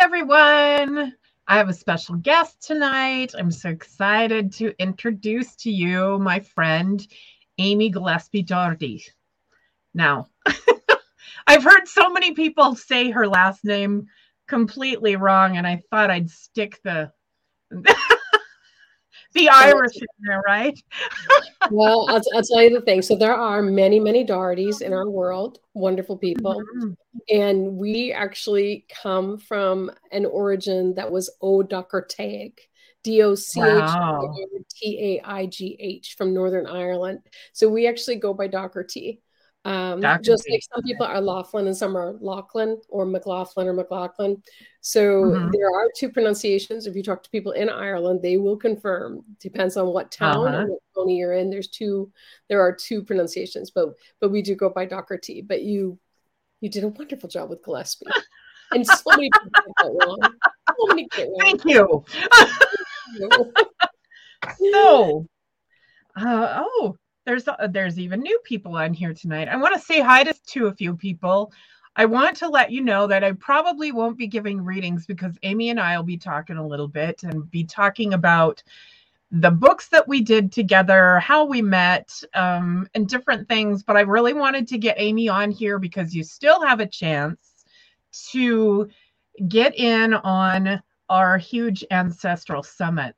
Everyone. I have a special guest tonight. I'm so excited to introduce to you my friend, Amy Gillespie Doherty. Now, I've heard so many people say her last name completely wrong, and I thought I'd stick the the Irish in there, right? well, I'll, I'll, tell you the thing. So there are many, many Dohertys in our world, wonderful people. Mm-hmm. And we actually come from an origin that was O D O C H T A I G H from Northern Ireland. So we actually go by Docherty. Um, just like some people are Laughlin and some are Lachlan or McLaughlin or McLaughlin. So mm-hmm. there are two pronunciations. If you talk to people in Ireland, they will confirm. Depends on what town uh-huh. and what county you're in. There's two. There are two pronunciations, but but we do go by Docherty. But you you did a wonderful job with Gillespie, and so many people get that wrong. So many get wrong. Thank you. so, uh, oh, there's uh, there's even new people on here tonight. I want to say hi to, to a few people. I want to let you know that I probably won't be giving readings because Amy and I will be talking a little bit and be talking about the books that we did together, how we met, um, and different things. But I really wanted to get Amy on here because you still have a chance to get in on our huge ancestral summit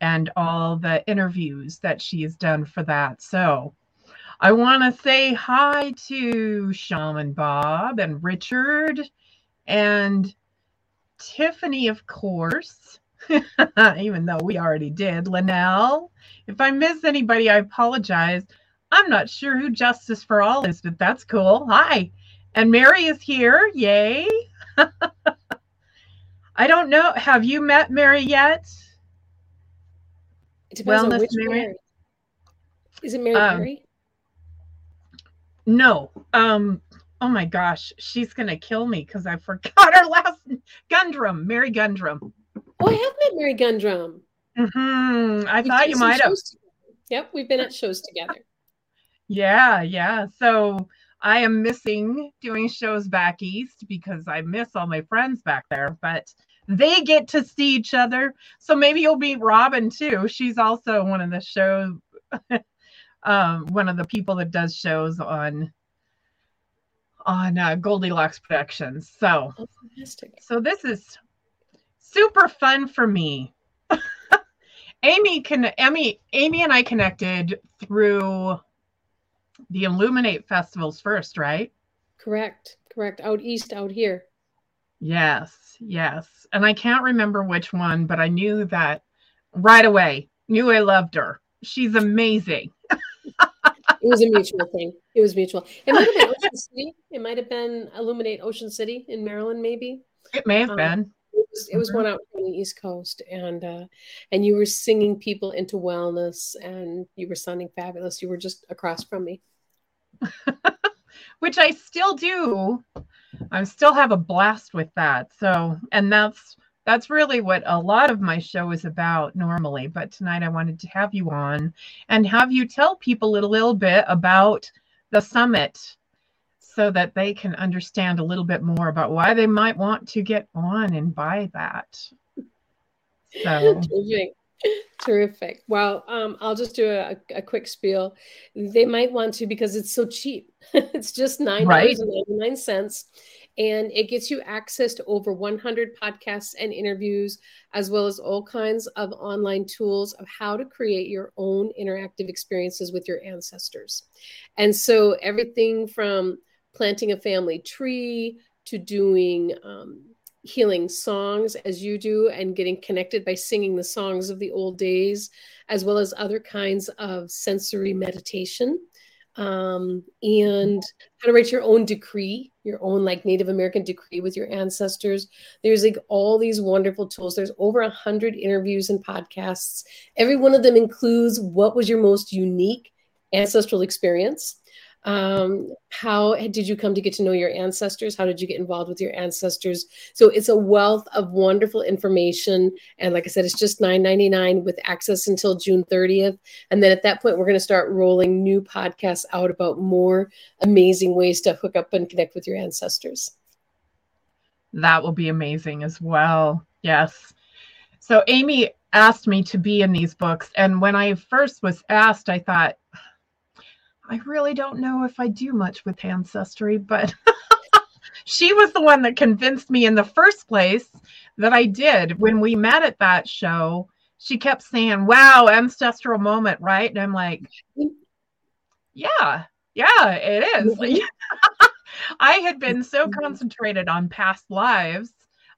and all the interviews that she has done for that. So I want to say hi to Shaman Bob and Richard and Tiffany, of course, even though we already did. Linnell. If I miss anybody, I apologize. I'm not sure who Justice for All is, but that's cool. Hi. And Mary is here. Yay. I don't know. Have you met Mary yet? Depends Wellness on which Mary. Mary. Is it Mary um, Mary? No. Um, oh my gosh, she's gonna kill me because I forgot her last Gundrum, Mary Gundrum. Oh, I have met Mary Gundrum. Mm-hmm. I we thought you might have. Yep, we've been at shows together. Yeah, yeah. So I am missing doing shows back east because I miss all my friends back there, but they get to see each other. So maybe you'll meet Robin too. She's also one of the show, um, one of the people that does shows on on uh, Goldilocks Productions. So, oh, so this is super fun for me Amy can Amy Amy and I connected through the Illuminate festivals first, right? Correct. Correct. Out east, out here. Yes, yes. And I can't remember which one, but I knew that right away. Knew I loved her. She's amazing. it was a mutual thing. It was mutual. It might have been Ocean City. It might have been Illuminate Ocean City in Maryland, maybe. It may have um, been. It was, it was mm-hmm. one out on the East Coast, and uh, and you were singing people into wellness, and you were sounding fabulous. You were just across from me, which I still do. I still have a blast with that. So, and that's that's really what a lot of my show is about normally. But tonight I wanted to have you on and have you tell people a little bit about the summit so that they can understand a little bit more about why they might want to get on and buy that. So terrific. Well, um, I'll just do a, a, quick spiel. They might want to because it's so cheap. it's just nine dollars and ninety nine cents, and it gets you access to over 100 podcasts and interviews, as well as all kinds of online tools of how to create your own interactive experiences with your ancestors. And so, everything from planting a family tree to doing um, healing songs as you do and getting connected by singing the songs of the old days, as well as other kinds of sensory meditation um, and how to write your own decree, your own like Native American decree with your ancestors. There's like all these wonderful tools. There's over a hundred interviews and podcasts. Every one of them includes what was your most unique ancestral experience um, how did you come to get to know your ancestors? How did you get involved with your ancestors? So it's a wealth of wonderful information. And like i said it's just $9.99 with access until june 30th and then at that point we're going to start rolling new podcasts out about more amazing ways to hook up and connect with your ancestors. That will be amazing as well. Yes. So amy asked me to be in these books. And when i first was asked i thought I really don't know if I do much with ancestry, but she was the one that convinced me in the first place that I did. When we met at that show, she kept saying, Wow, ancestral moment, right? And I'm like, Yeah, yeah, it is. I had been so concentrated on past lives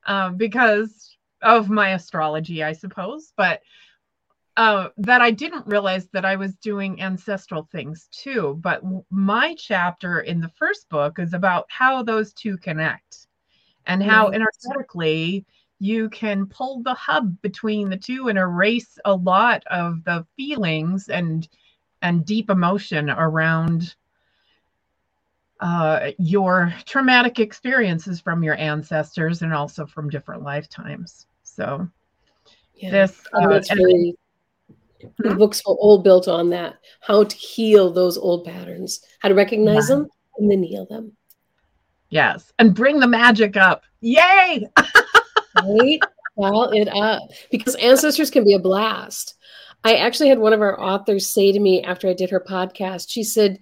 um, because of my astrology, I suppose. But uh, that I didn't realize that I was doing ancestral things too. But my chapter in the first book is about how those two connect and how right. energetically you can pull the hub between the two and erase a lot of the feelings and and deep emotion around uh, your traumatic experiences from your ancestors and also from different lifetimes. So yeah. this uh, really the hmm? books are all built on that how to heal those old patterns, how to recognize yeah. them and then heal them. Yes. And bring the magic up. Yay. right? Dial it up because ancestors can be a blast. I actually had one of our authors say to me after I did her podcast, she said,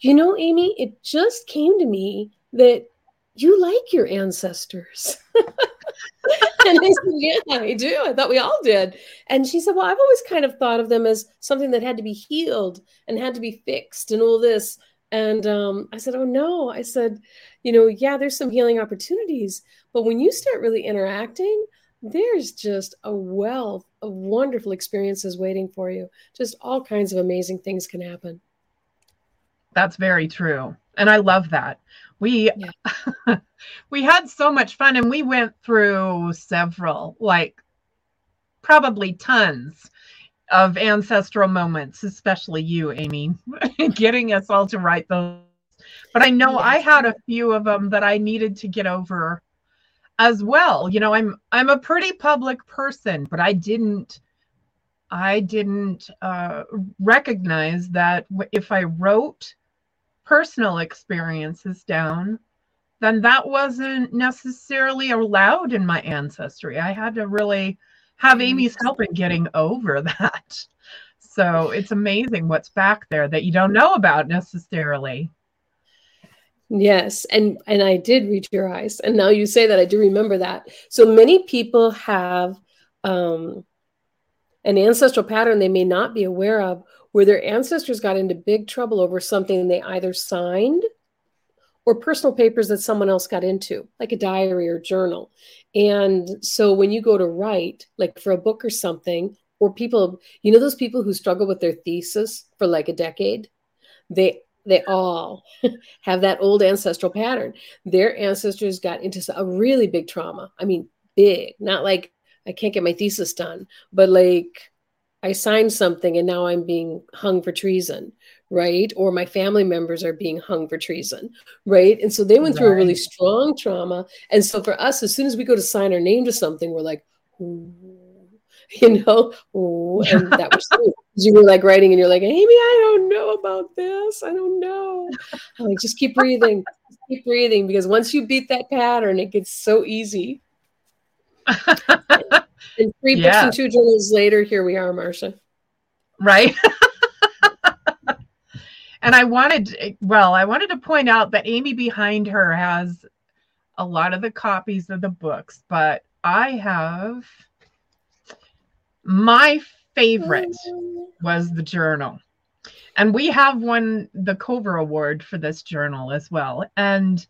You know, Amy, it just came to me that you like your ancestors. and I said, Yeah, I do. I thought we all did. And she said, Well, I've always kind of thought of them as something that had to be healed and had to be fixed and all this. And um, I said, Oh, no. I said, You know, yeah, there's some healing opportunities. But when you start really interacting, there's just a wealth of wonderful experiences waiting for you. Just all kinds of amazing things can happen. That's very true. And I love that we yeah. we had so much fun and we went through several like probably tons of ancestral moments especially you amy getting us all to write those but i know i had a few of them that i needed to get over as well you know i'm i'm a pretty public person but i didn't i didn't uh, recognize that if i wrote personal experiences down, then that wasn't necessarily allowed in my ancestry. I had to really have mm. Amy's help in getting over that. So it's amazing what's back there that you don't know about necessarily. Yes, and and I did read your eyes, and now you say that I do remember that. So many people have um, an ancestral pattern they may not be aware of where their ancestors got into big trouble over something they either signed or personal papers that someone else got into, like a diary or journal. And so when you go to write, like for a book or something, or people, you know, those people who struggle with their thesis for like a decade, they they all have that old ancestral pattern. Their ancestors got into a really big trauma. I mean, big, not like I can't get my thesis done, but like I signed something and now I'm being hung for treason, right? Or my family members are being hung for treason, right? And so they went through a really strong trauma. And so for us, as soon as we go to sign our name to something, we're like, Ooh. you know, Ooh. and that was you were like writing and you're like, Amy, I don't know about this. I don't know. I'm like, just keep breathing, just keep breathing, because once you beat that pattern, it gets so easy. and three yeah. books and two journals later, here we are, Marcia. Right. and I wanted, well, I wanted to point out that Amy behind her has a lot of the copies of the books, but I have my favorite was the journal. And we have won the COVR Award for this journal as well. And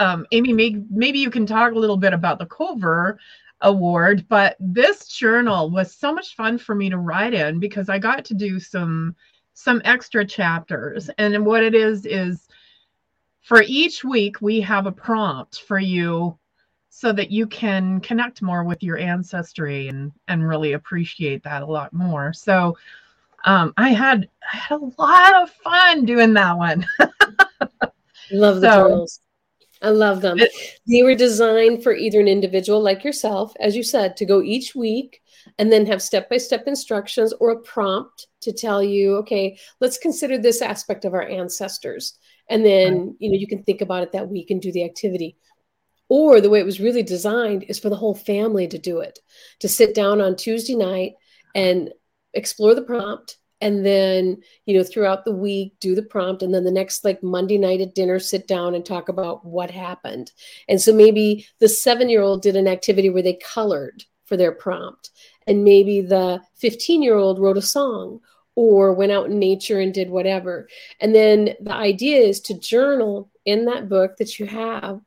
um, Amy, may, maybe you can talk a little bit about the COVR Award, but this journal was so much fun for me to write in because I got to do some some extra chapters. And what it is is for each week we have a prompt for you so that you can connect more with your ancestry and and really appreciate that a lot more. So um, I had I had a lot of fun doing that one. Love the so, journals. I love them. They were designed for either an individual like yourself, as you said, to go each week and then have step by step instructions or a prompt to tell you, okay, let's consider this aspect of our ancestors. And then, you know, you can think about it that week and do the activity. Or the way it was really designed is for the whole family to do it, to sit down on Tuesday night and explore the prompt and then you know throughout the week do the prompt and then the next like monday night at dinner sit down and talk about what happened. And so maybe the seven year old did an activity where they colored for their prompt and maybe the 15 year old wrote a song or went out in nature and did whatever. And then the idea is to journal in that book that you have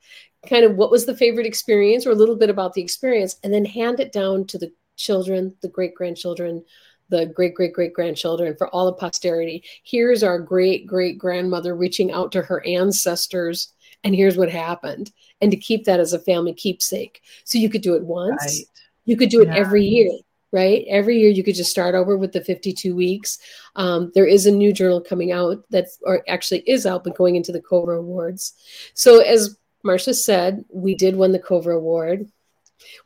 kind of what was the favorite experience or a little bit about the experience and then hand it down to the children the great grandchildren the great great great grandchildren for all of posterity. Here's our great great grandmother reaching out to her ancestors and here's what happened. And to keep that as a family keepsake. So you could do it once. Right. you could do it yeah. every year right? Every year you could just start over with the 52 weeks. Um, there is a new journal coming out that or actually is out but going into the COVR awards. So as marcia said we did win the COVR award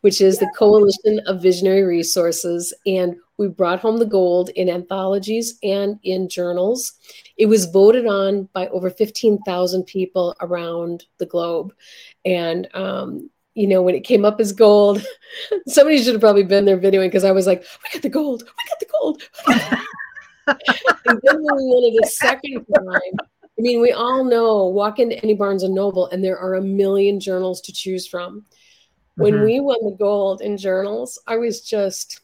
which is the Coalition of Visionary Resources. And we brought home the gold in anthologies and in journals. It was voted on by over 15,000 people around the globe. And, um, you know, when it came up as gold, somebody should have probably been there videoing because I was like, we got the gold, we got the gold. and then when we won it a second time, I mean, we all know walk into any Barnes and Noble and there are a million journals to choose from. When mm-hmm. we won the gold in journals, I was just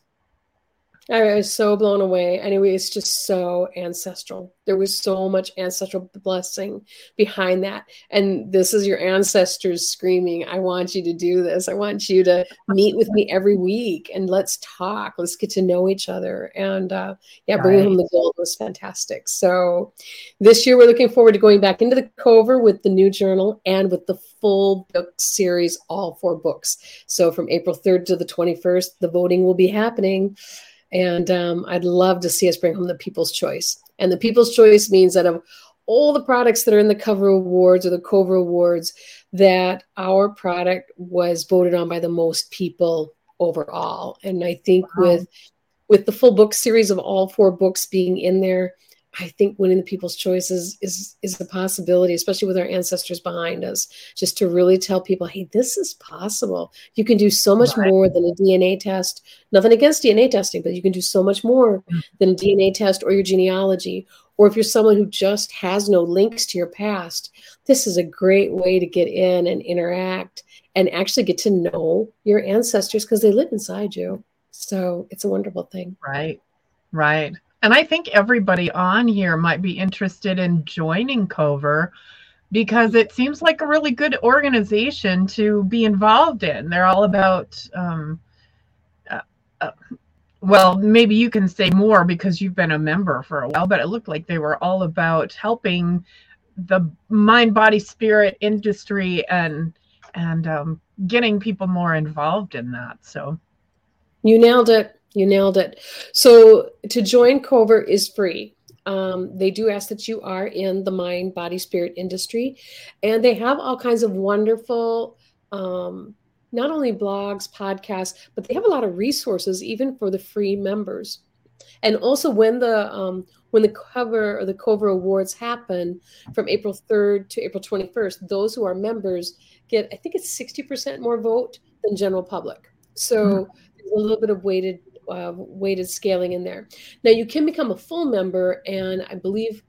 I was so blown away. Anyway, it's just so ancestral. There was so much ancestral blessing behind that. And this is your ancestors screaming, I want you to do this. I want you to meet with me every week and let's talk. Let's get to know each other. And uh, yeah, bringing right. home the gold was fantastic. So this year, we're looking forward to going back into the COVR with the new journal and with the full book series, all four books. So from April 3rd to the 21st, the voting will be happening. And um, I'd love to see us bring home the People's Choice. And the People's Choice means that of all the products that are in the COVR awards or the COVR awards, that our product was voted on by the most people overall. And I think wow. with with the full book series of all four books being in there, I think winning the people's choices is is a possibility, especially with our ancestors behind us. Just to really tell people, hey, this is possible. You can do so much right. more than a DNA test. Nothing against DNA testing, but you can do so much more mm. than a DNA test or your genealogy. Or if you're someone who just has no links to your past, this is a great way to get in and interact and actually get to know your ancestors because they live inside you. So it's a wonderful thing. Right. Right. And I think everybody on here might be interested in joining COVR because it seems like a really good organization to be involved in. They're all about, um, uh, uh, well, maybe you can say more because you've been a member for a while, but it looked like they were all about helping the mind, body, spirit industry and and um, getting people more involved in that. So you nailed it. You nailed it. So to join COVR is free. Um, they do ask that you are in the mind, body, spirit industry, and they have all kinds of wonderful, um, not only blogs, podcasts, but they have a lot of resources even for the free members. And also, when the um, when the COVR or the COVR awards happen from April 3rd to April 21st, those who are members get, I think it's 60% more vote than general public. So mm-hmm. there's a little bit of weighted uh, weighted scaling in there. Now you can become a full member, and I believe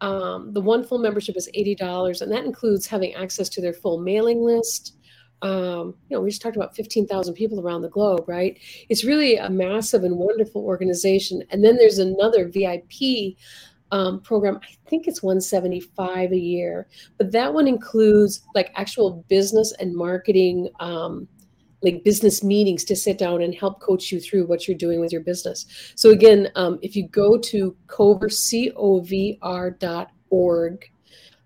um, the one full membership is eighty dollars, and that includes having access to their full mailing list. Um, you know, we just talked about fifteen thousand people around the globe, right? It's really a massive and wonderful organization. And then there's another VIP um, program. I think it's 175 a year, but that one includes like actual business and marketing um, like business meetings to sit down and help coach you through what you're doing with your business. So again, um, if you go to COVR, C-O-V-R dot org,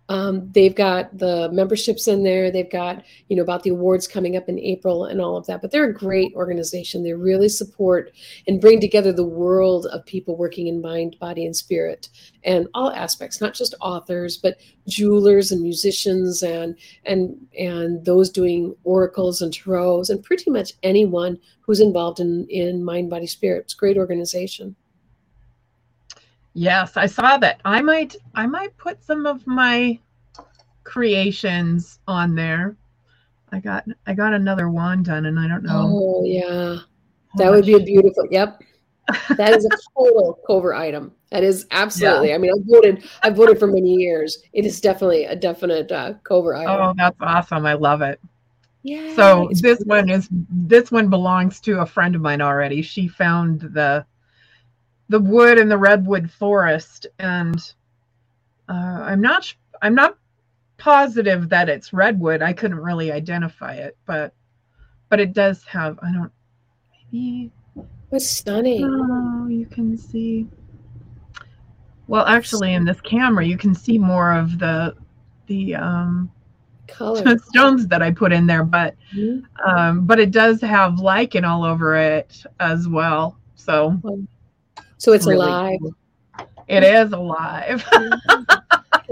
um, they've got the memberships in there. They've got, you know, about the awards coming up in April and all of that. But they're a great organization. They really support and bring together the world of people working in mind, body, and spirit, and all aspects, not just authors, but jewelers and musicians and and and those doing oracles and tarots, and pretty much anyone who's involved in in mind, body, spirit. It's a great organization. Yes, I saw that. I might I might put some of my creations on there. I got I got another wand done and I don't know. Oh yeah. That would be a beautiful yep. That is a total COVR item. That is absolutely. Yeah. I mean, I've voted. I've voted for many years. It is definitely a definite uh, COVR item. Oh, that's awesome! I love it. Yeah. So this one is this one belongs to a friend of mine already. She found the the wood in the redwood forest, and uh, I'm not I'm not positive that it's redwood. I couldn't really identify it, but but it does have I don't maybe. What's stunning? Oh, you can see. Well, actually, in this camera, you can see more of the the um, color stones that I put in there, but mm-hmm. um, but it does have lichen all over it as well. So so it's really alive. Cool. It is alive.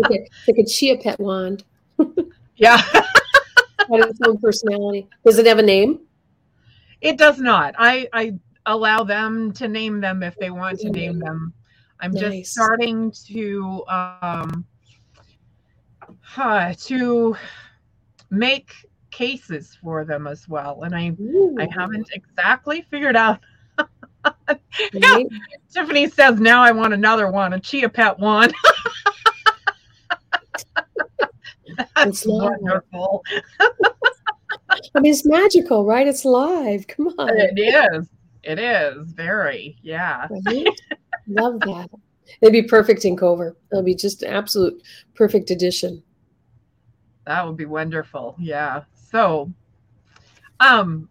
okay, like a chia pet wand. yeah. Has its own personality. Does it have a name? It does not. I I allow them to name them if they want to name them. I'm nice. just starting to um uh, to make cases for them as well, and I Ooh. I haven't exactly figured out yeah. Tiffany says now I want another one, a chia pet one. That's it's wonderful. I mean, it's magical, right? It's live. Come on. It is. It is very. Yeah. Right? Love that. It'd be perfect in COVR. It'll be just an absolute perfect addition. That would be wonderful. Yeah. So, um,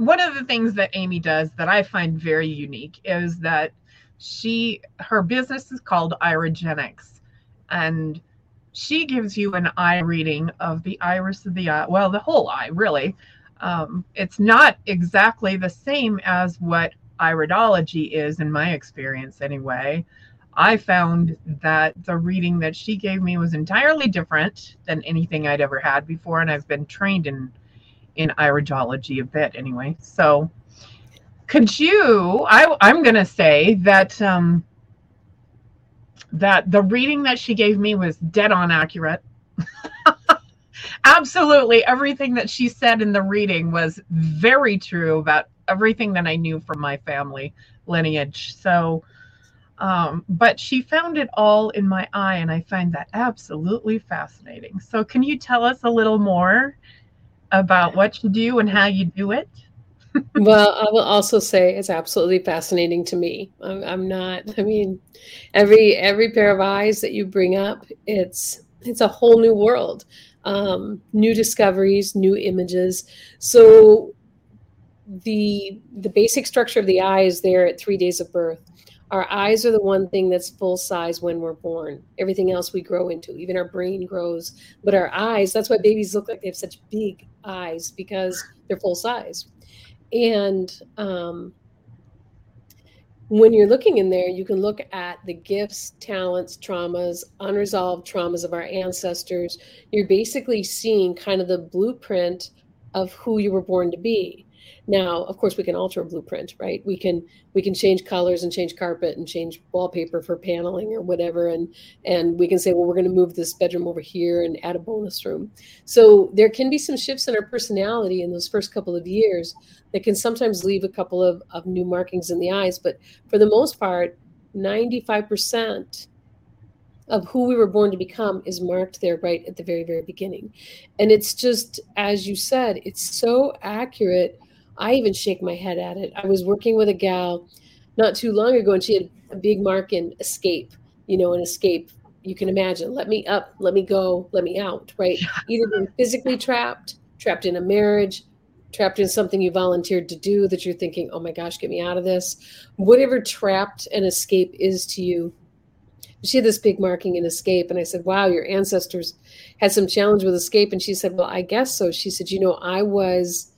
one of the things that Amy does that I find very unique is that she her business is called Irogenics and she gives you an eye reading of the iris of the eye well the whole eye really. Um, it's not exactly the same as what iridology is in my experience anyway. I found that the reading that she gave me was entirely different than anything i'd ever had before and i've been trained in in iridology a bit anyway. So could you I I'm gonna say that um that the reading that she gave me was dead on accurate. Absolutely everything that she said in the reading was very true about everything that I knew from my family lineage. So um, but she found it all in my eye, and I find that absolutely fascinating. So, can you tell us a little more about what you do and how you do it? well, I will also say it's absolutely fascinating to me. I'm, I'm, not. I mean, every every pair of eyes that you bring up, it's it's a whole new world, um, new discoveries, new images. So the the basic structure of the eye is there at three days of birth. Our eyes are the one thing that's full size when we're born. Everything else we grow into, even our brain grows. But our eyes, that's why babies look like they have such big eyes because they're full size. And um, when you're looking in there, you can look at the gifts, talents, traumas, unresolved traumas of our ancestors. You're basically seeing kind of the blueprint of who you were born to be. Now, of course, we can alter a blueprint, right? We can we can change colors and change carpet and change wallpaper for paneling or whatever, and and we can say, well, we're going to move this bedroom over here and add a bonus room. So there can be some shifts in our personality in those first couple of years that can sometimes leave a couple of, of new markings in the eyes, but for the most part, 95% of who we were born to become is marked there right at the very very beginning and it's just as you said it's so accurate I even shake my head at it. I was working with a gal not too long ago, and she had a big mark in escape. You know, an escape. You can imagine. Let me up. Let me go. Let me out. Right. Either being physically trapped, trapped in a marriage, trapped in something you volunteered to do that you're thinking, oh my gosh, get me out of this. Whatever trapped and escape is to you. She had this big marking in escape. And I said, wow, your ancestors had some challenge with escape. And she said, well, I guess so. She said, you know, I was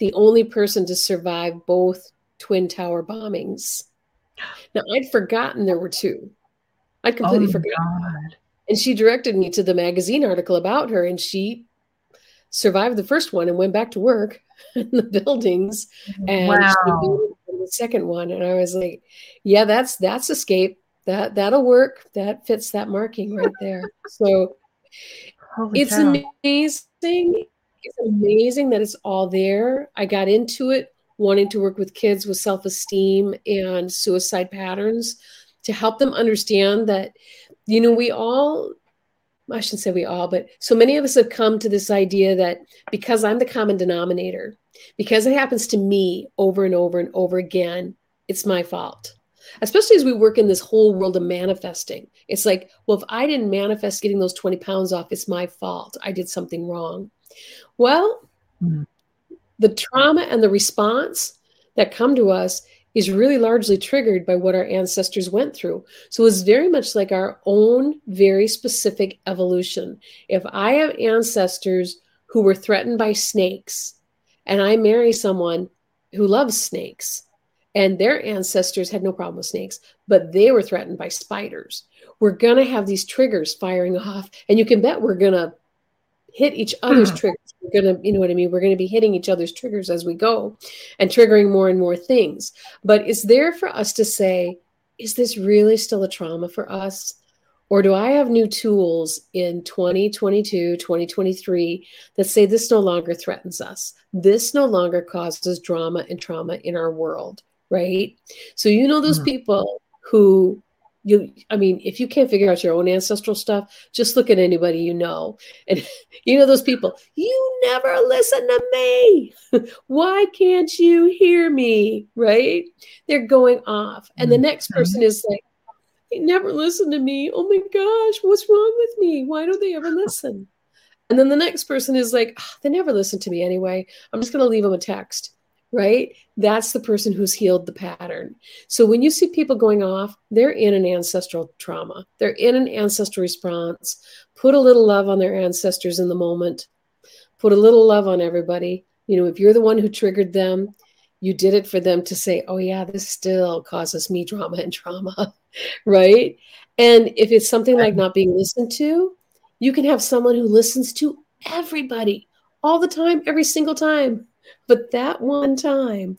the only person to survive both Twin Tower bombings. Now, I'd forgotten there were two. I'd completely oh, forgotten. God. And she directed me to the magazine article about her, and she survived the first one and went back to work in the buildings. And wow. the second one, and I was like, "Yeah, that's that's escape. That that'll work. That fits that marking right there." So Holy it's cow. amazing it's amazing that it's all there. I got into it wanting to work with kids with self esteem and suicide patterns to help them understand that, you know, we all, I shouldn't say we all, but so many of us have come to this idea that because I'm the common denominator, because it happens to me over and over and over again, it's my fault. Especially as we work in this whole world of manifesting. It's like, well, if I didn't manifest getting those 20 pounds off, it's my fault. I did something wrong. Well, mm. the trauma and the response that come to us is really largely triggered by what our ancestors went through. So it's very much like our own very specific evolution. If I have ancestors who were threatened by snakes and I marry someone who loves snakes and their ancestors had no problem with snakes, but they were threatened by spiders, we're going to have these triggers firing off. And you can bet we're going to hit each other's triggers. We're gonna, you know what I mean? We're gonna be hitting each other's triggers as we go and triggering more and more things. But it's there for us to say, is this really still a trauma for us? Or do I have new tools in 2022, 2023 that say this no longer threatens us? This no longer causes drama and trauma in our world, right? So, you know, those mm-hmm. people who you i mean if you can't figure out your own ancestral stuff just look at anybody you know. And you know those people you never listen to me. Why can't you hear me? Right? They're going off. And the mm-hmm. next person is like they never listen to me. Oh my gosh what's wrong with me? Why don't they ever listen? And then the next person is like oh, they never listen to me anyway. I'm just going to leave them a text right? That's the person who's healed the pattern. So when you see people going off, they're in an ancestral trauma, they're in an ancestral response. Put a little love on their ancestors in the moment, put a little love on everybody. You know, if you're the one who triggered them, you did it for them to say, oh, yeah, this still causes me drama and trauma, right? And if it's something like not being listened to, you can have someone who listens to everybody all the time, every single time but that one time,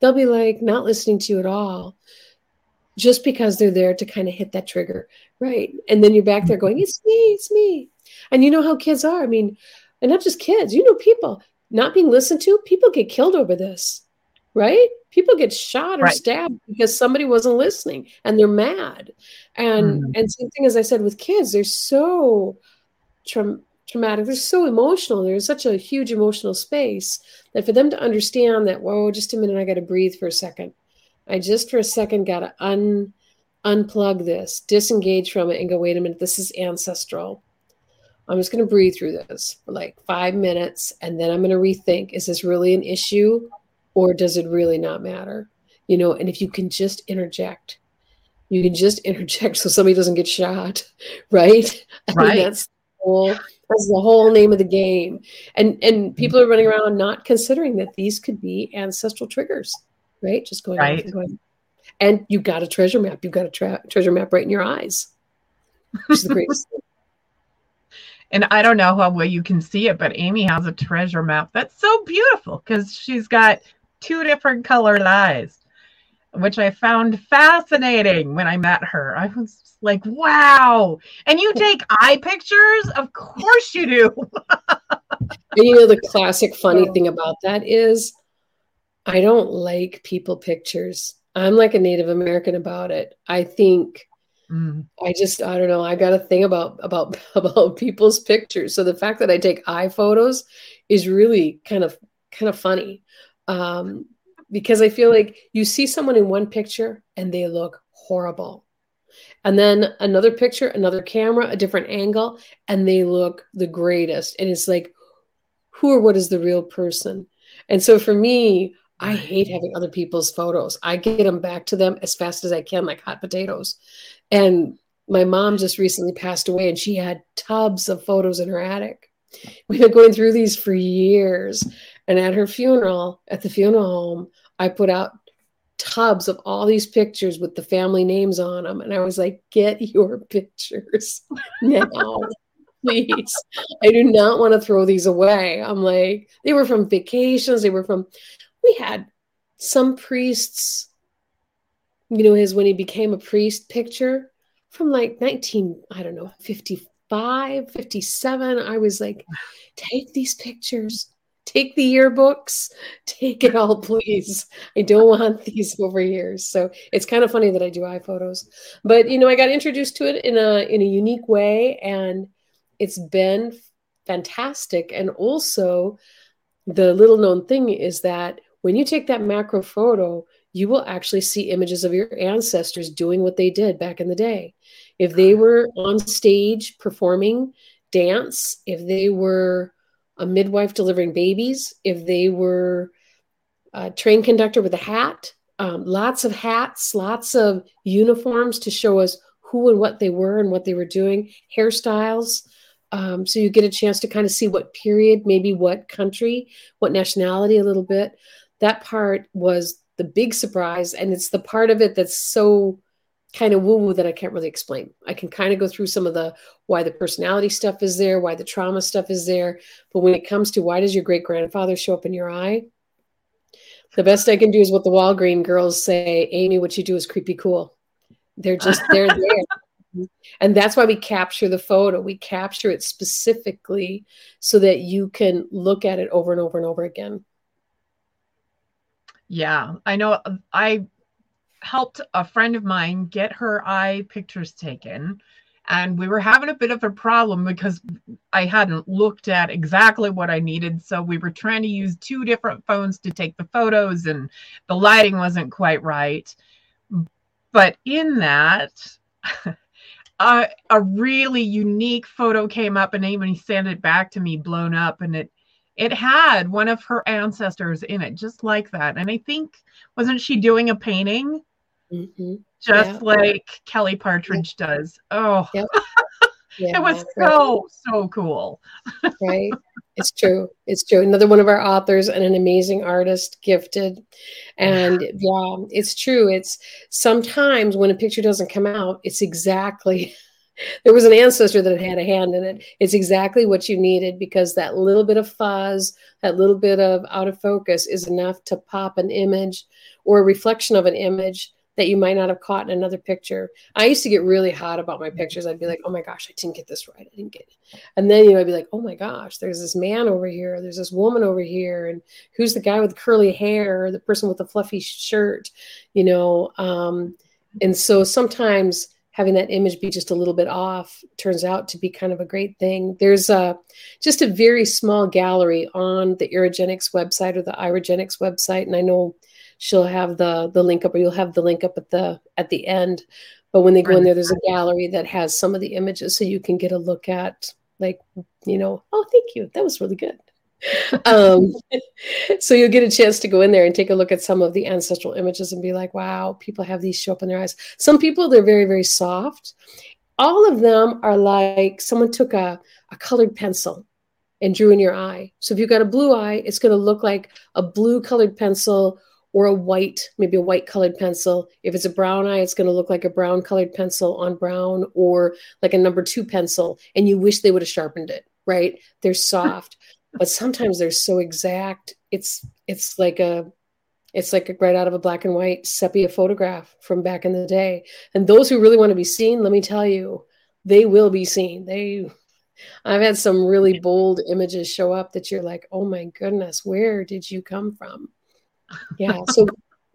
they'll be like not listening to you at all just because they're there to kind of hit that trigger, right? And then you're back there going, it's me, it's me. And you know how kids are. I mean, and not just kids, you know, people not being listened to, people get killed over this, right? People get shot or right. stabbed because somebody wasn't listening and they're mad. And mm. and same thing as I said with kids, they're so tra- traumatic. They're so emotional. There's such a huge emotional space that for them to understand that, whoa, just a minute, I got to breathe for a second. I just for a second got to un unplug this, disengage from it, and go, wait a minute, this is ancestral. I'm just going to breathe through this for like five minutes, and then I'm going to rethink: is this really an issue, or does it really not matter? You know, and if you can just interject, you can just interject so somebody doesn't get shot, right? I right. Mean, that's the whole that's the whole name of the game. And and people are running around not considering that these could be ancestral triggers, right? Just going right. and going. And you've got a treasure map. You've got a tra- treasure map right in your eyes, which is the greatest thing. And I don't know how well you can see it, but Amy has a treasure map that's so beautiful because she's got two different colored eyes which I found fascinating when I met her. I was like, wow. And you take eye pictures? Of course you do. and you know, the classic funny thing about that is I don't like people pictures. I'm like a Native American about it. I think mm. I just I don't know. I got a thing about about about people's pictures. So the fact that I take eye photos is really kind of kind of funny. Um, because I feel like you see someone in one picture and they look horrible. And then another picture, another camera, a different angle, and they look the greatest. And it's like, who or what is the real person? And so for me, I hate having other people's photos. I get them back to them as fast as I can, like hot potatoes. And my mom just recently passed away, and she had tubs of photos in her attic. We've been going through these for years. And at her funeral, at the funeral home, I put out tubs of all these pictures with the family names on them. And I was like, get your pictures now, please. I do not want to throw these away. I'm like, they were from vacations. They were from, we had some priests, you know, his when he became a priest picture from like 19, I don't know, 55, 57. I was like, take these pictures take the yearbooks, take it all, please. I don't want these over here. So it's kind of funny that I do eye photos, but you know, I got introduced to it in a in a unique way, and it's been fantastic. And also, the little known thing is that when you take that macro photo, you will actually see images of your ancestors doing what they did back in the day. If they ah. were on stage performing dance, if they were a midwife delivering babies, if they were a train conductor with a hat, um, lots of hats, lots of uniforms to show us who and what they were and what they were doing, hairstyles. Um, so you get a chance to kind of see what period, maybe what country, what nationality a little bit. That part was the big surprise. And it's the part of it that's so kind of woo woo that I can't really explain. I can kind of go through some of the why the personality stuff is there, why the trauma stuff is there. But when it comes to why does your great grandfather show up in your eye, the best I can do is what the Walgreen girls say Amy, what you do is creepy cool. They're just, they're there. And that's why we capture the photo. We capture it specifically so that you can look at it over and over and over again. Yeah, I know. Um, I helped a friend of mine get her eye pictures taken. And we were having a bit of a problem because I hadn't looked at exactly what I needed. So we were trying to use two different phones to take the photos, and the lighting wasn't quite right. But in that, uh, a really unique photo came up, and Amy sent it back to me, blown up, and it it had one of her ancestors in it, just like that. And I think wasn't she doing a painting? Mm-hmm. Just yeah. like Kelly Partridge yeah. does. Oh, yep. yeah, it was so, so cool. right. It's true. It's true. Another one of our authors and an amazing artist, gifted. And yeah, it's true. It's sometimes when a picture doesn't come out, it's exactly there was an ancestor that had a hand in it. It's exactly what you needed because that little bit of fuzz, that little bit of out of focus is enough to pop an image or a reflection of an image that you might not have caught in another picture. I used to get really hot about my pictures. I'd be like, oh my gosh, I didn't get this right. I didn't get it. And then, you know, I'd be like, oh my gosh, there's this man over here. There's this woman over here. And who's the guy with curly hair? The person with the fluffy shirt, you know? Um, and so sometimes having that image be just a little bit off turns out to be kind of a great thing. There's a just a very small gallery on the Irogenics website or the Irogenics website, and I know she'll have the the link up, or you'll have the link up at the at the end. But when they go in there, there's a gallery that has some of the images, so you can get a look at, like, you know, oh, thank you, that was really good um, so you'll get a chance to go in there and take a look at some of the ancestral images and be like, wow, people have these show up in their eyes. Some people, they're very, very soft. All of them are like someone took a, a colored pencil and drew in your eye. So if you've got a blue eye, it's going to look like a blue colored pencil or a white, maybe a white colored pencil. If it's a brown eye, it's going to look like a brown colored pencil on brown or like a number two pencil. And you wish they would have sharpened it, right? They're soft but sometimes they're so exact it's it's like a it's like a, right out of a black and white sepia photograph from back in the day and those who really want to be seen let me tell you they will be seen they i've had some really bold images show up that you're like oh my goodness where did you come from yeah so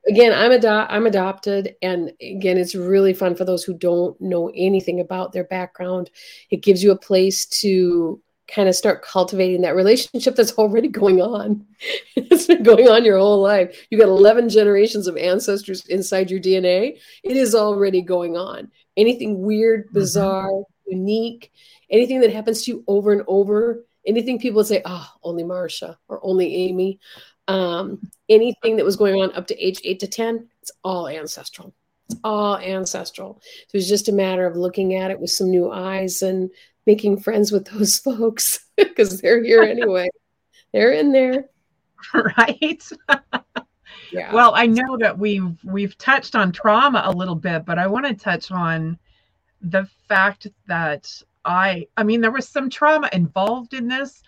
again i'm ado- i'm adopted and again it's really fun for those who don't know anything about their background it gives you a place to kind of start cultivating that relationship that's already going on. it's been going on your whole life. You got 11 generations of ancestors inside your DNA. It is already going on. Anything weird, mm-hmm. bizarre, mm-hmm. unique, anything that happens to you over and over, anything people would say, oh, only Marsha or only Amy, um, anything that was going on up to age eight to 10, it's all ancestral. It's all ancestral. So it's just a matter of looking at it with some new eyes and making friends with those folks because they're here anyway. they're in there. Right. yeah. Well, I know that we've we've touched on trauma a little bit, but I want to touch on the fact that I I mean there was some trauma involved in this,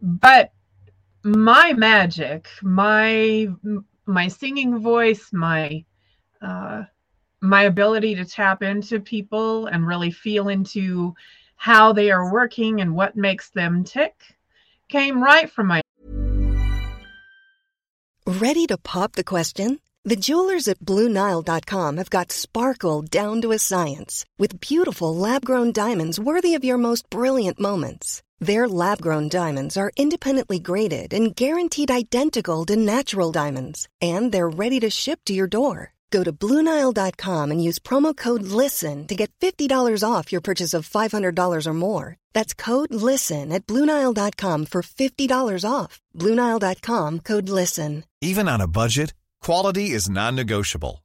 but my magic, my my singing voice, my uh, my ability to tap into people and really feel into how they are working and what makes them tick came right from my. Ready to pop the question? The jewelers at Bluenile.com have got sparkle down to a science with beautiful lab grown diamonds worthy of your most brilliant moments. Their lab grown diamonds are independently graded and guaranteed identical to natural diamonds, and they're ready to ship to your door. Go to Bluenile.com and use promo code LISTEN to get $50 off your purchase of $500 or more. That's code LISTEN at Bluenile.com for $50 off. Bluenile.com code LISTEN. Even on a budget, quality is non negotiable.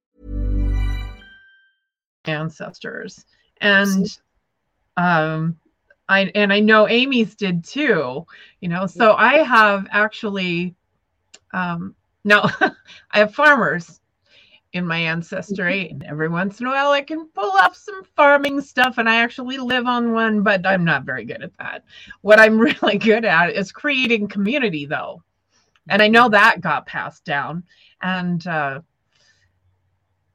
Ancestors. And um I and I know Amy's did too, you know. So I have actually um now I have farmers in my ancestry. And every once in a while, I can pull off some farming stuff, and I actually live on one, but I'm not very good at that. What I'm really good at is creating community, though. And I know that got passed down. And uh,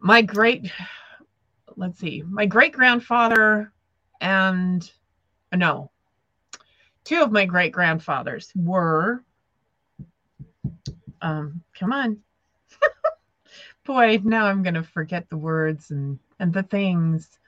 my great, let's see, my great grandfather and no, two of my great grandfathers were, um, come on, boy, now I'm going to forget the words and, and the things.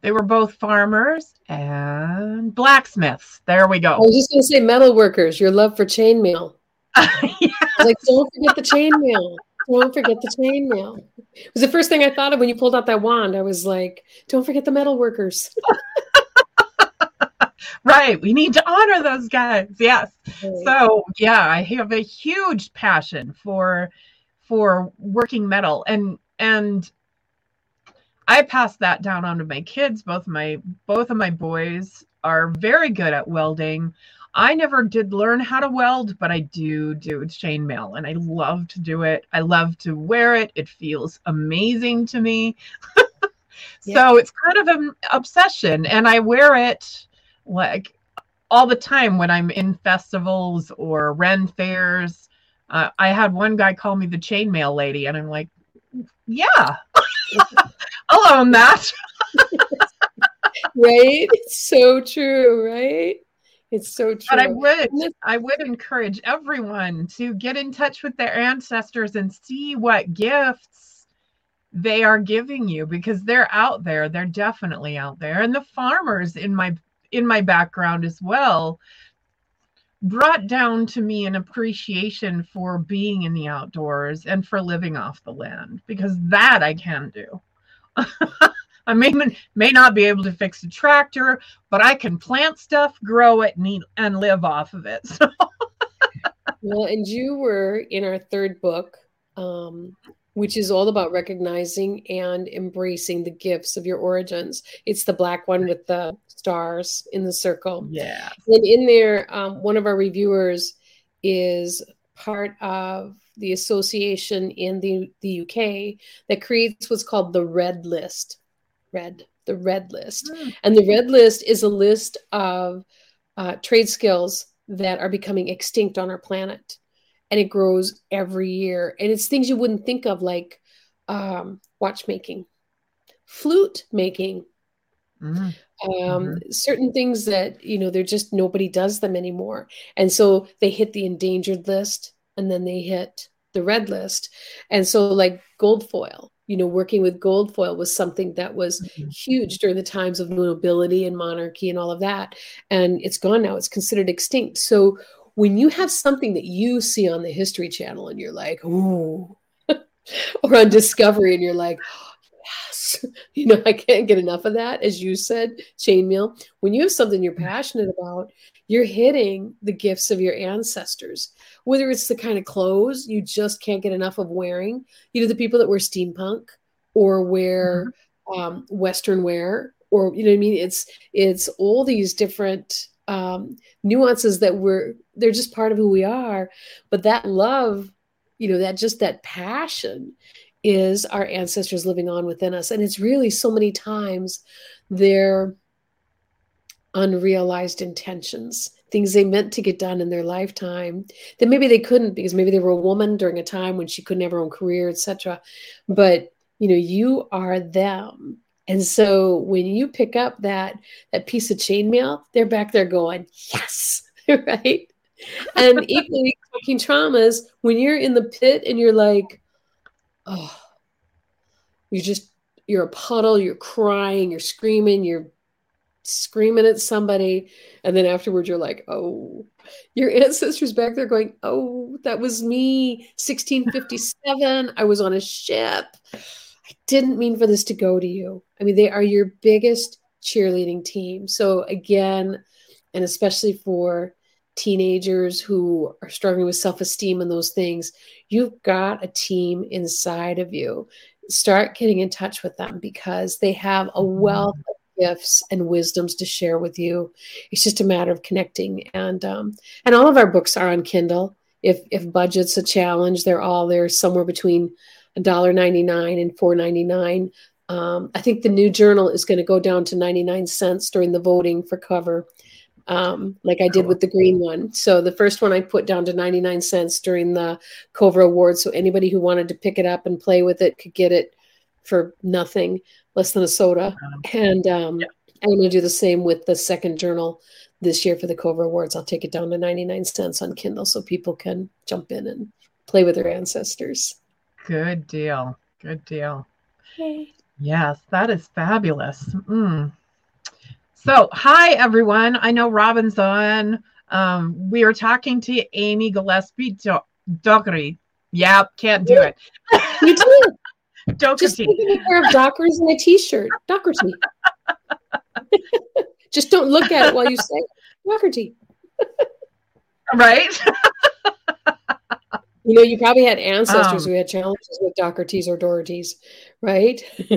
They were both farmers and blacksmiths. There we go. I was just going to say metal workers, your love for chainmail. yes. Like, don't forget the chainmail. Don't forget the chainmail. It was the first thing I thought of when you pulled out that wand. I was like, don't forget the metal workers. right. We need to honor those guys. Yes. Right. So, yeah, I have a huge passion for for working metal and and I passed that down onto my kids. Both my both of my boys are very good at welding. I never did learn how to weld, but I do do chainmail and I love to do it. I love to wear it. It feels amazing to me. yeah. So it's kind of an obsession and I wear it like all the time when I'm in festivals or Ren fairs. Uh, I had one guy call me the chainmail lady, and I'm like, yeah, I'll own that. right? It's so true, right? It's so true. But I would, I would encourage everyone to get in touch with their ancestors and see what gifts they are giving you because they're out there. They're definitely out there. And the farmers in my in my background as well brought down to me an appreciation for being in the outdoors and for living off the land because that I can do. I may may not be able to fix a tractor, but I can plant stuff, grow it, and eat, and live off of it. So. well, and you were in our third book, um, which is all about recognizing and embracing the gifts of your origins. It's the black one with the stars in the circle. Yeah. And in there, um, one of our reviewers is part of the association in the, the UK that creates what's called the Red List red, the red list. Mm. And the red list is a list of uh, trade skills that are becoming extinct on our planet. And it grows every year. And it's things you wouldn't think of, like um, watchmaking, flute making, mm. Um, mm-hmm. certain things that, you know, they're just nobody does them anymore. And so they hit the endangered list and then they hit the red list. And so, like gold foil, you know, working with gold foil was something that was mm-hmm. huge during the times of nobility and monarchy and all of that. And it's gone now, it's considered extinct. So when you have something that you see on the History Channel and you're like, ooh, or on Discovery and you're like, yes, you know, I can't get enough of that, as you said, chainmail. When you have something you're passionate about, you're hitting the gifts of your ancestors. Whether it's the kind of clothes you just can't get enough of wearing you know the people that wear steampunk or wear mm-hmm. um, western wear or you know what i mean? It's it's all these different um, nuances that we're they're just part of who we are. But that love you know that just that passion is our ancestors living on within us. And it's really so many times they're unrealized intentions things they meant to get done in their lifetime that maybe they couldn't because maybe they were a woman during a time when she couldn't have her own career etc but you know you are them. And so when you pick up that that piece of chainmail they're back there going yes right? And equally talking traumas when you're in the pit and you're like oh you just you're a puddle you're crying you're screaming you're screaming at somebody and then afterwards you're like oh. Your ancestors back there going oh that was me 1657 i was on a ship. I didn't mean for this to go to you. I mean they are your biggest cheerleading team. So again and especially for teenagers who are struggling with self-esteem and those things you've got a team inside of you start getting in touch with them because they have a wealth of gifts and wisdoms to share with you. It's just a matter of connecting. And um, and all of our books are on Kindle. If if budget's a challenge, they're all there somewhere between $1.99 and $4.99. Um, I think the new journal is going to go down to 99 cents during the voting for COVR, um, like I did with the green one. So the first one I put down to 99 cents during the COVR Award. So anybody who wanted to pick it up and play with it could get it for nothing less than a soda. And um, yeah. I'm going to do the same with the second journal this year for the COVR Awards. I'll take it down to 99 cents on Kindle so people can jump in and play with their ancestors. Good deal. Good deal. Okay. Yes, that is fabulous. Mm. So, hi everyone. I know Robin's on. Um, we are talking to Amy Gillespie Doherty. Yeah, can't do it. You did. Doherty. Just a pair of Dockers and a t-shirt. Doherty. Just don't look at it while you say Doherty. right? you know, you probably had ancestors um, who had challenges with Doherty's or Doherty's, right?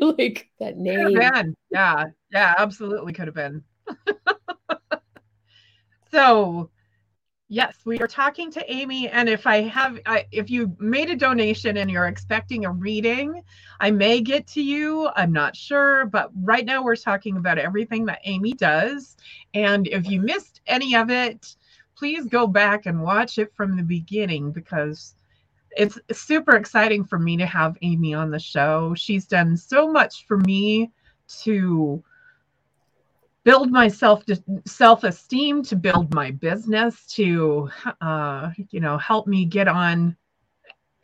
like that name. Yeah, yeah, absolutely could have been. so Yes, we are talking to Amy, and if I have, I, if you made a donation and you're expecting a reading, I may get to you. I'm not sure, but right now we're talking about everything that Amy does. And if you missed any of it, please go back and watch it from the beginning because it's super exciting for me to have Amy on the show. She's done so much for me to build my self self esteem, to build my business, to uh, you know help me get on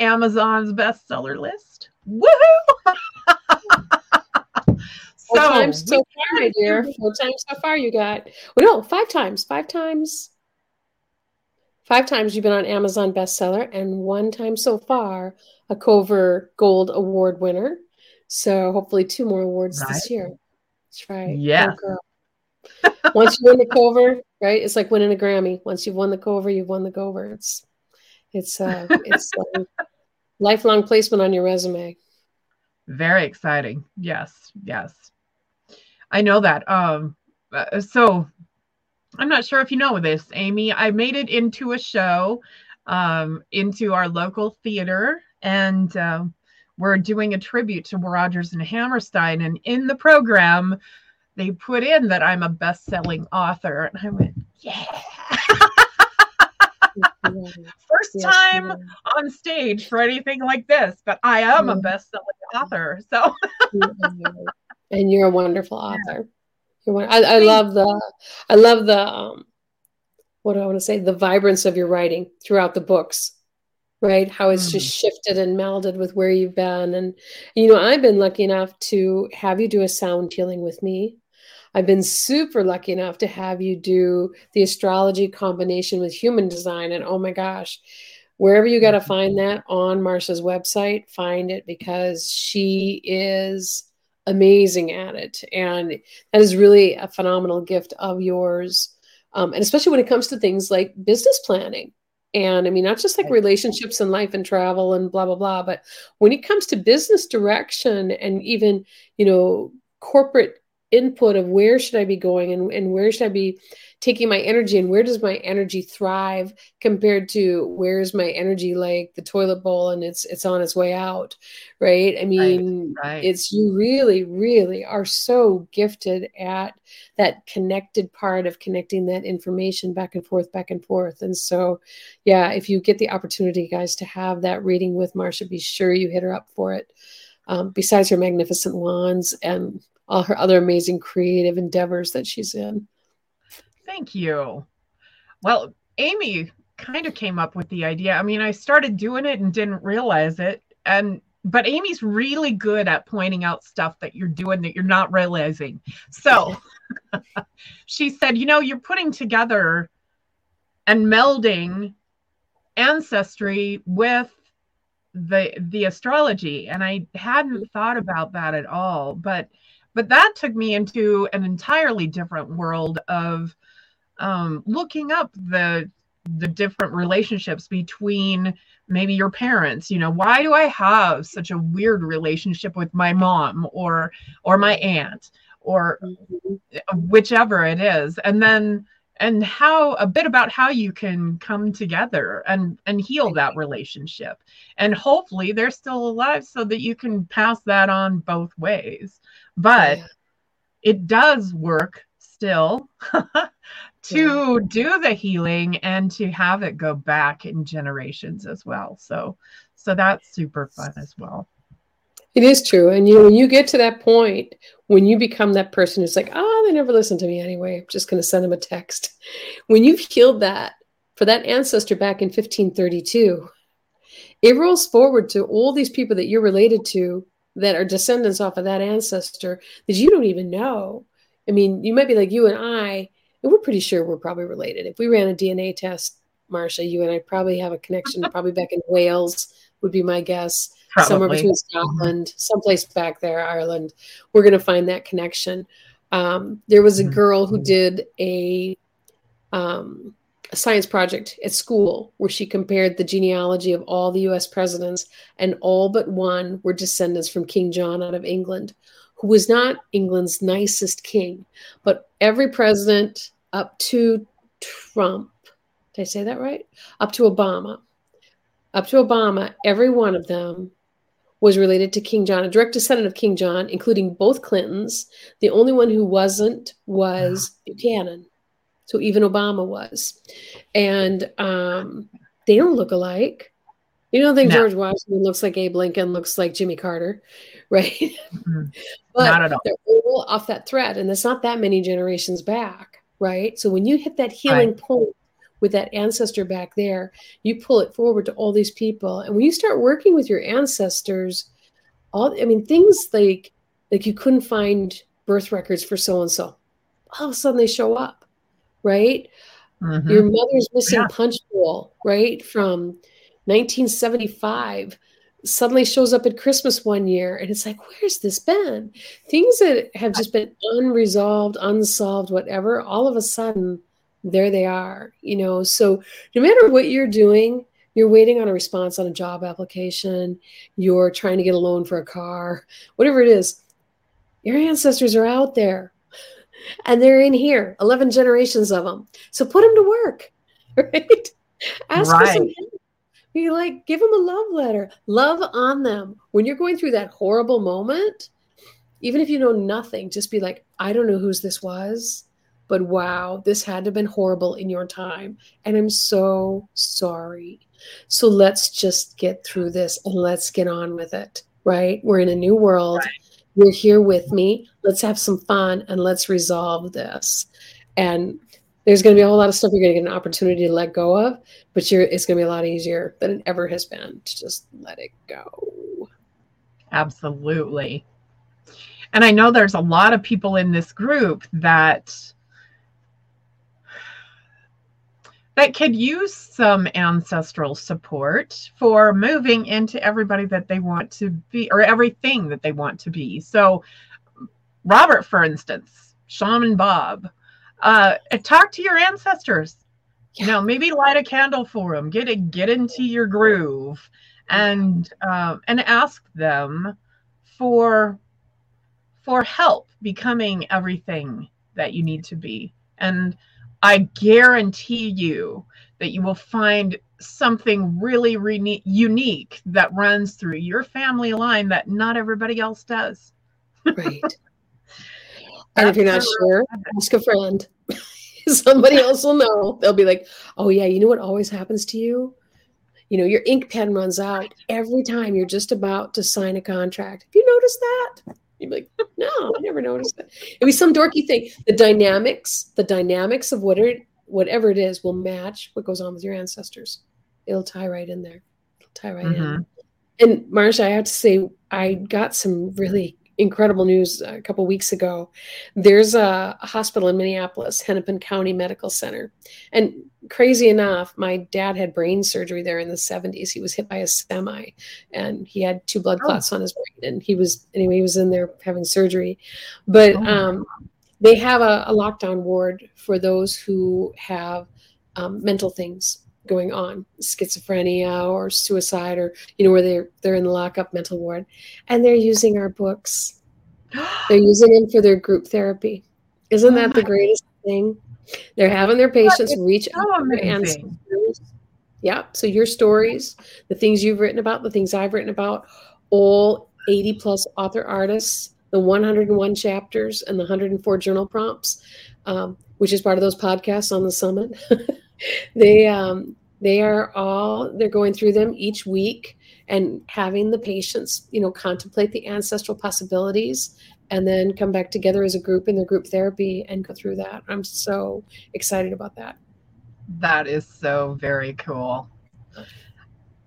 Amazon's bestseller list. Woohoo! Four times so far, my dear. Four times so far you got. Well, no, five times. Five times. Five times you've been on Amazon bestseller, and one time so far a COVR Gold Award winner. So hopefully two more awards right. this year. That's right. Yeah. Once you win the COVR, right? It's like winning a Grammy. Once you've won the COVR, you've won the COVR. It's it's uh it's a lifelong placement on your resume. Very exciting. Yes, yes. I know that. Um uh, so I'm not sure if you know this, Amy. I made it into a show, um, into our local theater, and uh, we're doing a tribute to Rodgers and Hammerstein. And in the program, they put in that I'm a best-selling author, and I went, yeah. First yes, time yes. on stage for anything like this, but I am a best-selling author. So, and you're a wonderful author. You're one, I, I love the, I love the, um, what do I want to say? The vibrance of your writing throughout the books right how it's mm. just shifted and melded with where you've been and you know i've been lucky enough to have you do a sound healing with me I've been super lucky enough to have you do the astrology combination with human design. And oh my gosh, wherever you got to mm-hmm. find that on Marsha's website, find it because she is amazing at it. And that is really a phenomenal gift of yours. Um, and especially when it comes to things like business planning. And I mean, not just like relationships and life and travel and blah, blah, blah, but when it comes to business direction and even, you know, corporate input of where should I be going and, and where should I be taking my energy and where does my energy thrive compared to where's my energy like the toilet bowl and it's it's on its way out right? I mean right, right. it's you really really are so gifted at that connected part of connecting that information back and forth back and forth. And so yeah if you get the opportunity guys to have that reading with marsha be sure you hit her up for it. Um, besides her magnificent wands and all her other amazing creative endeavors that she's in. Thank you. Well, Amy kind of came up with the idea. I mean, I started doing it and didn't realize it. And but Amy's really good at pointing out stuff that you're doing that you're not realizing. So she said, you know, you're putting together and melding ancestry with the the astrology and I hadn't mm-hmm. thought about that at all but but that took me into an entirely different world of um, looking up the the different relationships between maybe your parents you know why do i have such a weird relationship with my mom or or my aunt or mm-hmm. whichever it is and then and how a bit about how you can come together and and heal that relationship and hopefully they're still alive so that you can pass that on both ways but yeah. it does work still to yeah. do the healing and to have it go back in generations as well. So so that's super fun as well. It is true. And you know, when you get to that point, when you become that person who's like, oh, they never listen to me anyway, I'm just gonna send them a text. When you've healed that for that ancestor back in 1532, it rolls forward to all these people that you're related to that are descendants off of that ancestor that you don't even know. I mean, you might be like you and I, and we're pretty sure we're probably related. If we ran a DNA test, Marsha, you and I probably have a connection, probably back in Wales, would be my guess. Probably. Somewhere between Scotland, mm-hmm. someplace back there, Ireland. We're going to find that connection. Um, there was a mm-hmm. girl who did a um, a science project at school where she compared the genealogy of all the US presidents, and all but one were descendants from King John out of England, who was not England's nicest king. But every president up to Trump Did I say that right? Up to Obama. Up to Obama, every one of them was related to King John, a direct descendant of King John, including both Clintons. The only one who wasn't was Buchanan. So even Obama was. And um, they don't look alike. You don't think no. George Washington looks like Abe Lincoln, looks like Jimmy Carter, right? Mm-hmm. but not at all. they're all off that thread, and it's not that many generations back, right? So when you hit that healing right. point with that ancestor back there, you pull it forward to all these people. And when you start working with your ancestors, all I mean, things like like you couldn't find birth records for so and so, all of a sudden they show up, right? Mm-hmm. Your mother's missing yeah. punch bowl, right? From 1975 suddenly shows up at Christmas one year and it's like, where's this been? Things that have just been unresolved, unsolved, whatever, all of a sudden there they are you know? So no matter what you're doing you're waiting on a response on a job application you're trying to get a loan for a car whatever it is your ancestors are out there and they're in here 11 generations of them so put them to work right? Ask right. for some help. Be like give them a love letter. Love on them. When you're going through that horrible moment even if you know nothing just be like i don't know whose this was but wow, this had to have been horrible in your time. And I'm so sorry. So let's just get through this and let's get on with it, right? We're in a new world. Right. You're here with me. Let's have some fun and let's resolve this. And there's going to be a whole lot of stuff you're going to get an opportunity to let go of, but you're, it's going to be a lot easier than it ever has been to just let it go. Absolutely. And I know there's a lot of people in this group that that could use some ancestral support for moving into everybody that they want to be or everything that they want to be. So, Robert, for instance, Shaman Bob, uh, talk to your ancestors. Yeah. You know, maybe light a candle for them. Get it, get into your groove, and uh, and ask them for for help becoming everything that you need to be. And I guarantee you that you will find something really re- unique that runs through your family line that not everybody else does. Right. and if you're not sure, ask a friend. Somebody else will know. They'll be like, oh, yeah, you know what always happens to you? You know, your ink pen runs out every time you're just about to sign a contract. Have you noticed that? You'd be like, no, I never noticed that. It'd be some dorky thing. The dynamics, the dynamics of what it, whatever it is will match what goes on with your ancestors. It'll tie right in there. It'll tie right mm-hmm. in. And Marsha, I have to say, I got some really incredible news a couple weeks ago. There's a, hospital in Minneapolis, Hennepin County Medical Center. And crazy enough, my dad had brain surgery there in the 70s. He was hit by a semi and he had two blood oh. clots oh. on his brain. And he was, anyway, he was in there having surgery. But oh. um, they have a, a, lockdown ward for those who have um, mental things going on schizophrenia or suicide or you know where they're they're in the lockup mental ward. And they're using our books. They're using them for their group therapy. Isn't that the greatest thing? They're having their patients reach so out to ancestors. Yeah so your stories the things you've written about the things i've written about all 80 plus author artists the 101 chapters and the 104 journal prompts um, which is part of those podcasts on the summit they um, they are all they're going through them each week and having the patients you know contemplate the ancestral possibilities and then come back together as a group in their group therapy and go through that. I'm so excited about that. That is so very cool.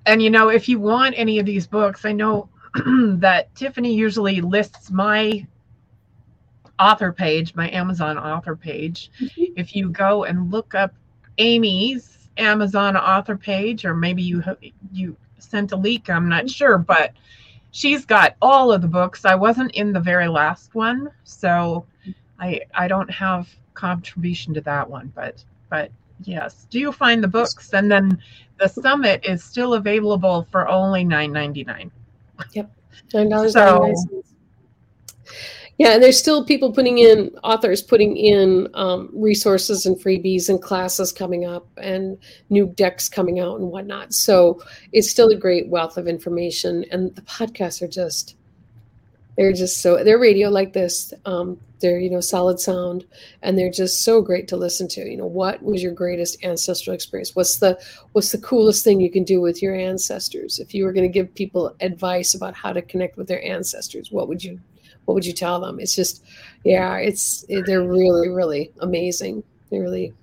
And you know if you want any of these books i know that tiffany usually lists my author page my amazon author page. Mm-hmm. if you go and look up Amy's Amazon author page, or maybe you you sent a leak. I'm not sure, but she's got all of the books. I wasn't in the very last one, so I I don't have contribution to that one. But but yes, do you find the books? And then the summit is still available for only nine ninety nine. Yep, nine dollars. So Yeah, and there's still people putting in authors putting in um, resources and freebies and classes coming up and new decks coming out and whatnot. So it's still a great wealth of information, and the podcasts are just they're just so they're radio like this. Um, they're you know solid sound, and they're just so great to listen to. You know, what was your greatest ancestral experience? What's the what's the coolest thing you can do with your ancestors? If you were going to give people advice about how to connect with their ancestors, what would you what would you tell them? It's just, yeah, it's they're really really amazing. They're really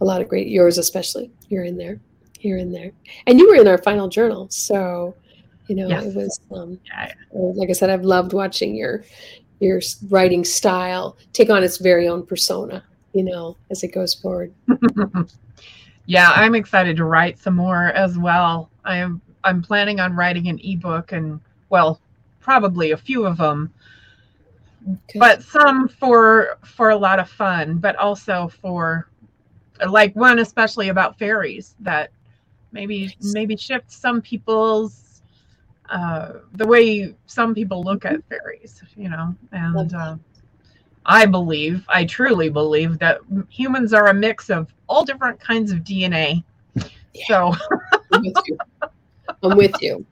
a lot of great. Yours especially. You're in there. You're in there, and you were in our final journal. So, you know, it was. Um, yeah. Like I said, I've loved watching your your writing style take on its very own persona. You know, as it goes forward. yeah, I'm excited to write some more as well. I am. I'm planning on writing an ebook and well, probably a few of them Okay. But some for for a lot of fun, but also for like one especially about fairies that maybe maybe shift some people's uh, the way some people look at fairies, you know, and uh, I believe, I truly believe that humans are a mix of all different kinds of DNA. Yeah. So I'm with you. I'm with you.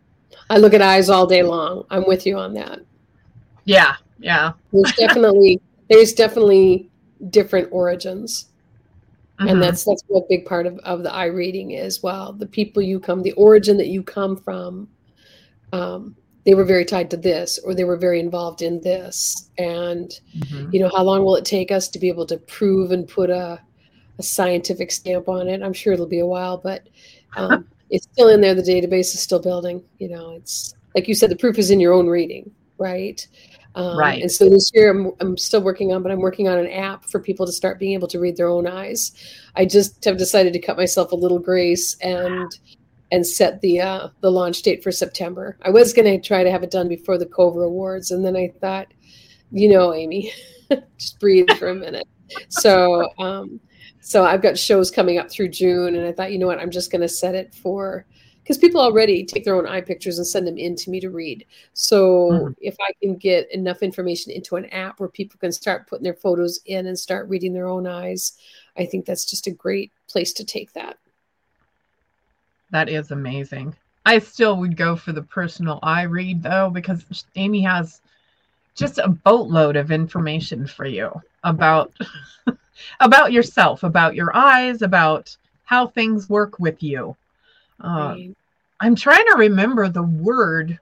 I look at eyes all day long. I'm with you on that. Yeah, yeah. There's definitely there's definitely different origins. And mm-hmm. that's that's a big part of, of the eye reading is. Well the people you come the origin that you come from um, they were very tied to this or they were very involved in this. And mm-hmm. you know how long will it take us to be able to prove and put a, a scientific stamp on it? I'm sure it'll be a while but um, it's still in there. The database is still building. You know it's like you said the proof is in your own reading right um, right. And so this year I'm, I'm still working on, but I'm working on an app for people to start being able to read their own eyes. I just have decided to cut myself a little grace and and set the uh, the launch date for September. I was going to try to have it done before the COVR Awards, and then I thought, you know, Amy, just breathe for a minute. So um, so I've got shows coming up through June, and I thought, you know what, I'm just going to set it for because people already take their own eye pictures and send them in to me to read. So mm-hmm. if I can get enough information into an app where people can start putting their photos in and start reading their own eyes, I think that's just a great place to take that. That is amazing. I still would go for the personal eye read though, because Amy has just a boatload of information for you about about yourself, about your eyes, about how things work with you. Uh, I'm trying to remember the word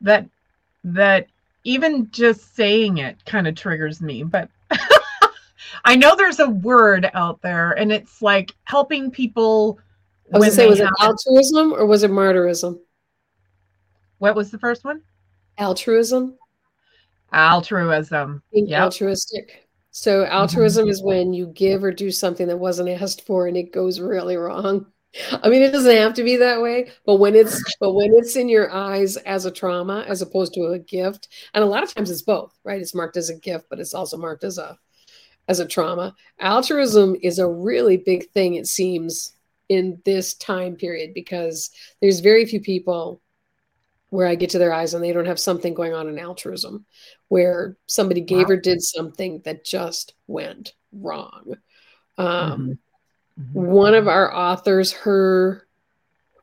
that that even just saying it kind of triggers me, but I know there's a word out there and it's like helping people. I was say, was it altruism or was it martyrism? What was the first one? Altruism. Altruism. Being yep. altruistic. So altruism mm-hmm. is when you give or do something that wasn't asked for and it goes really wrong. I mean, it doesn't have to be that way, but when it's but when it's in your eyes as a trauma as opposed to a gift, and a lot of times it's both, right? It's marked as a gift, but it's also marked as a as a trauma. Altruism is a really big thing, it seems, in this time period because there's very few people where I get to their eyes and they don't have something going on in altruism, where somebody gave wow. or did something that just went wrong. Um, mm-hmm. One of our authors, her,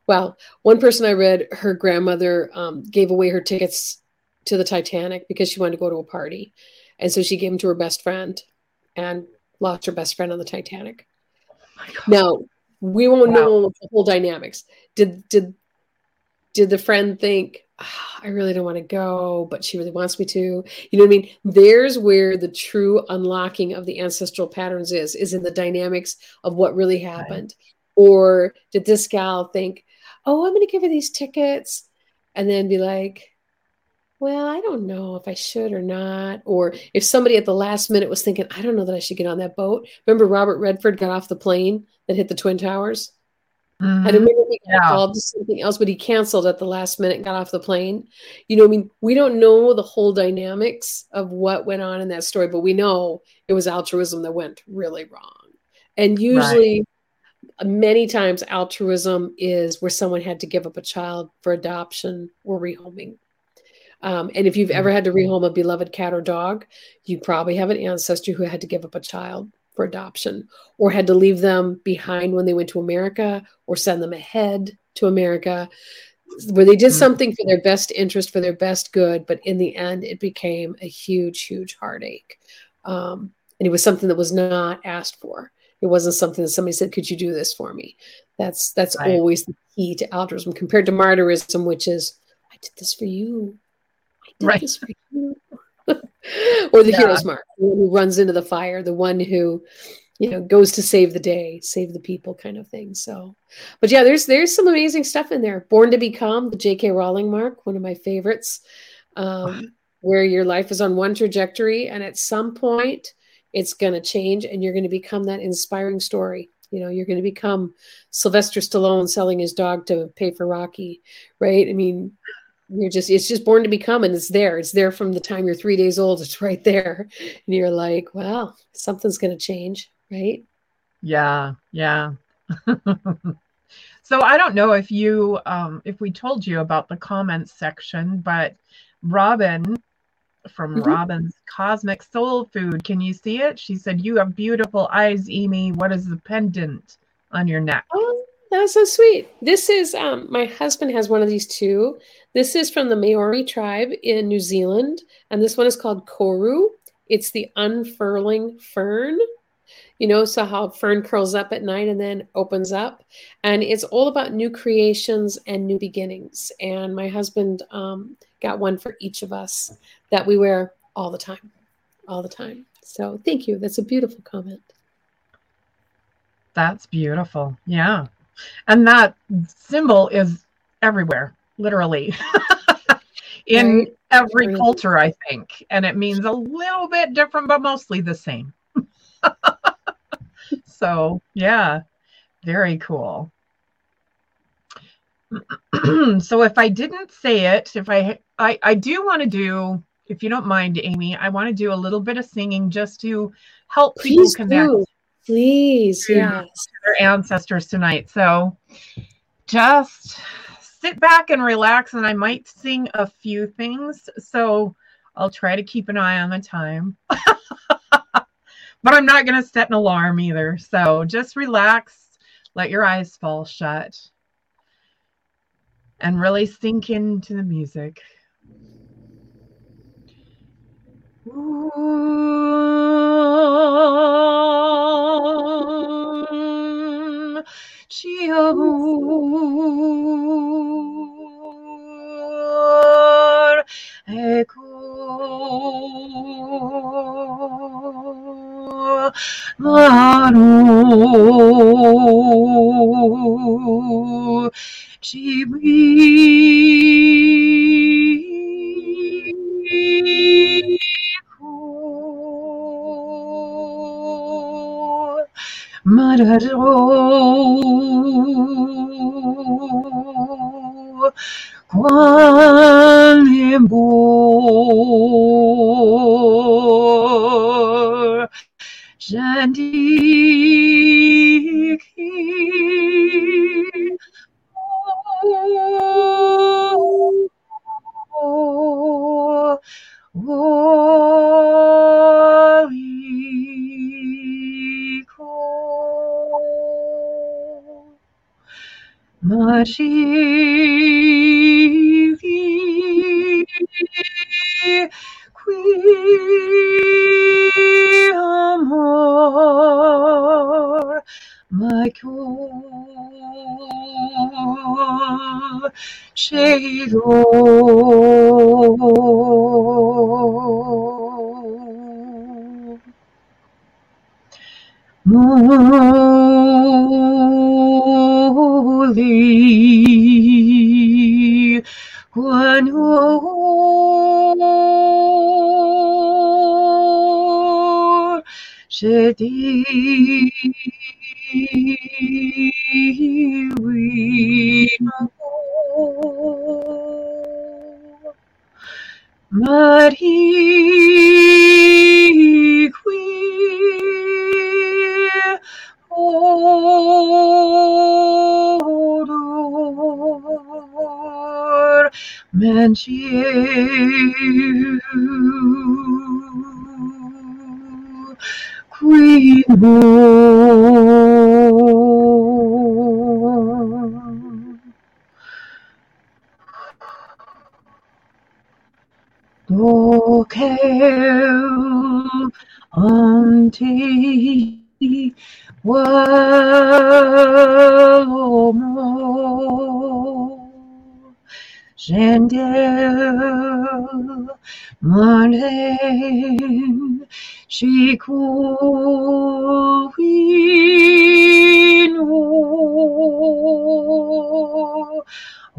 well, one person I read, her grandmother um, gave away her tickets to the Titanic because she wanted to go to a party. And so she gave them to her best friend and lost her best friend on the Titanic. Oh now, we won't wow. know the whole dynamics. Did did did the friend think oh, I really don't want to go, but she really wants me to? You know what I mean? There's where the true unlocking of the ancestral patterns is, is in the dynamics of what really happened. Right. Or did this gal think, oh, I'm going to give her these tickets and then be like, well, I don't know if I should or not. Or if somebody at the last minute was thinking, I don't know that I should get on that boat. Remember Robert Redford got off the plane that hit the Twin Towers? Mm-hmm. I remember he got yeah. called to something else, but he canceled at the last minute got off the plane. You know, I mean, we don't know the whole dynamics of what went on in that story, but we know it was altruism that went really wrong. And usually, right. many times, altruism is where someone had to give up a child for adoption or rehoming. Um, and if you've ever had to rehome a beloved cat or dog, you probably have an ancestor who had to give up a child for adoption or had to leave them behind when they went to America or send them ahead to America where they did mm-hmm. something for their best interest, for their best good, but in the end, it became a huge, huge heartache. Um, and it was something that was not asked for. It wasn't something that somebody said, "Could you do this for me?" That's that's right. always the key to altruism compared to martyrism, which is, "I did this for you. I did right. this for you." or the yeah. hero's mark, the one who runs into the fire, the one who you know goes to save the day save the people kind of thing so. But yeah there's there's some amazing stuff in there. Born to become the jk rowling mark one of my favorites. Um, where your life is on one trajectory and at some point it's going to change and you're going to become that inspiring story. You know you're going to become sylvester stallone selling his dog to pay for rocky right? I mean you're just it's just born to become and it's there it's there from the time you're three days old it's right there and you're like well something's going to change right? Yeah, yeah. so I don't know if you um if we told you about the comments section, but Robin from mm-hmm. Robin's Cosmic Soul Food, can you see it? She said, You have beautiful eyes, Amy. What is the pendant on your neck? Oh, that's so sweet. This is um my husband has one of these too. This is from the Maori tribe in New Zealand, and this one is called Koru. It's the unfurling fern you know, so how fern curls up at night and then opens up. And it's all about new creations and new beginnings. And my husband um, got one for each of us that we wear all the time, all the time. So thank you. That's a beautiful comment. That's beautiful. Yeah. And that symbol is everywhere, literally. in right. every culture, I think. And it means a little bit different, but mostly the same. so yeah, very cool. so if I didn't say it, if I I, I do want to do, if you don't mind, Amy, I want to do a little bit of singing just to help Please people connect. Do. Please, to, yes. their ancestors tonight. So just sit back and relax, and I might sing a few things. So I'll try to keep an eye on the time. but I'm not going to set an alarm either. So just relax, let your eyes fall shut, and really sink into the music. Maro Giraud. Shado Holy One Shedi Marie qui odor meant you Queen Dokel ante Walomo Gendel Marlen Shikuino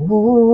Oh,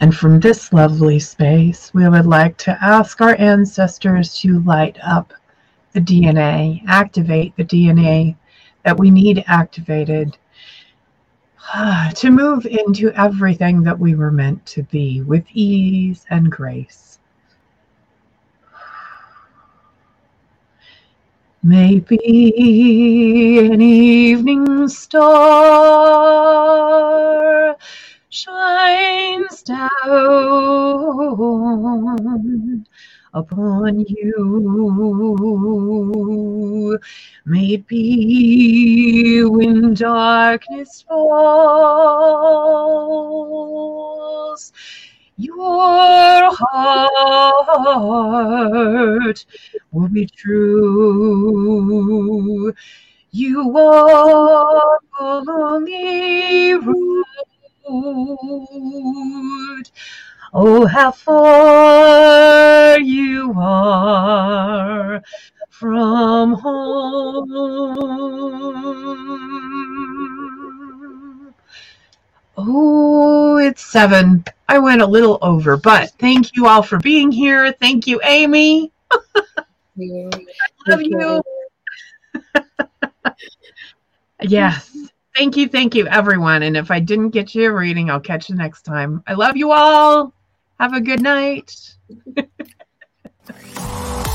And from this lovely space, we would like to ask our ancestors to light up the DNA, activate the DNA that we need activated to move into everything that we were meant to be with ease and grace. Maybe an evening star shines down upon you. Maybe when darkness falls, your heart will be true. You walk along the road. Oh, how far you are from home. Oh, it's seven. I went a little over, but thank you all for being here. Thank you, Amy. Yeah. Love you. yes. Thank you, thank you, everyone. And if I didn't get you a reading, I'll catch you next time. I love you all. Have a good night.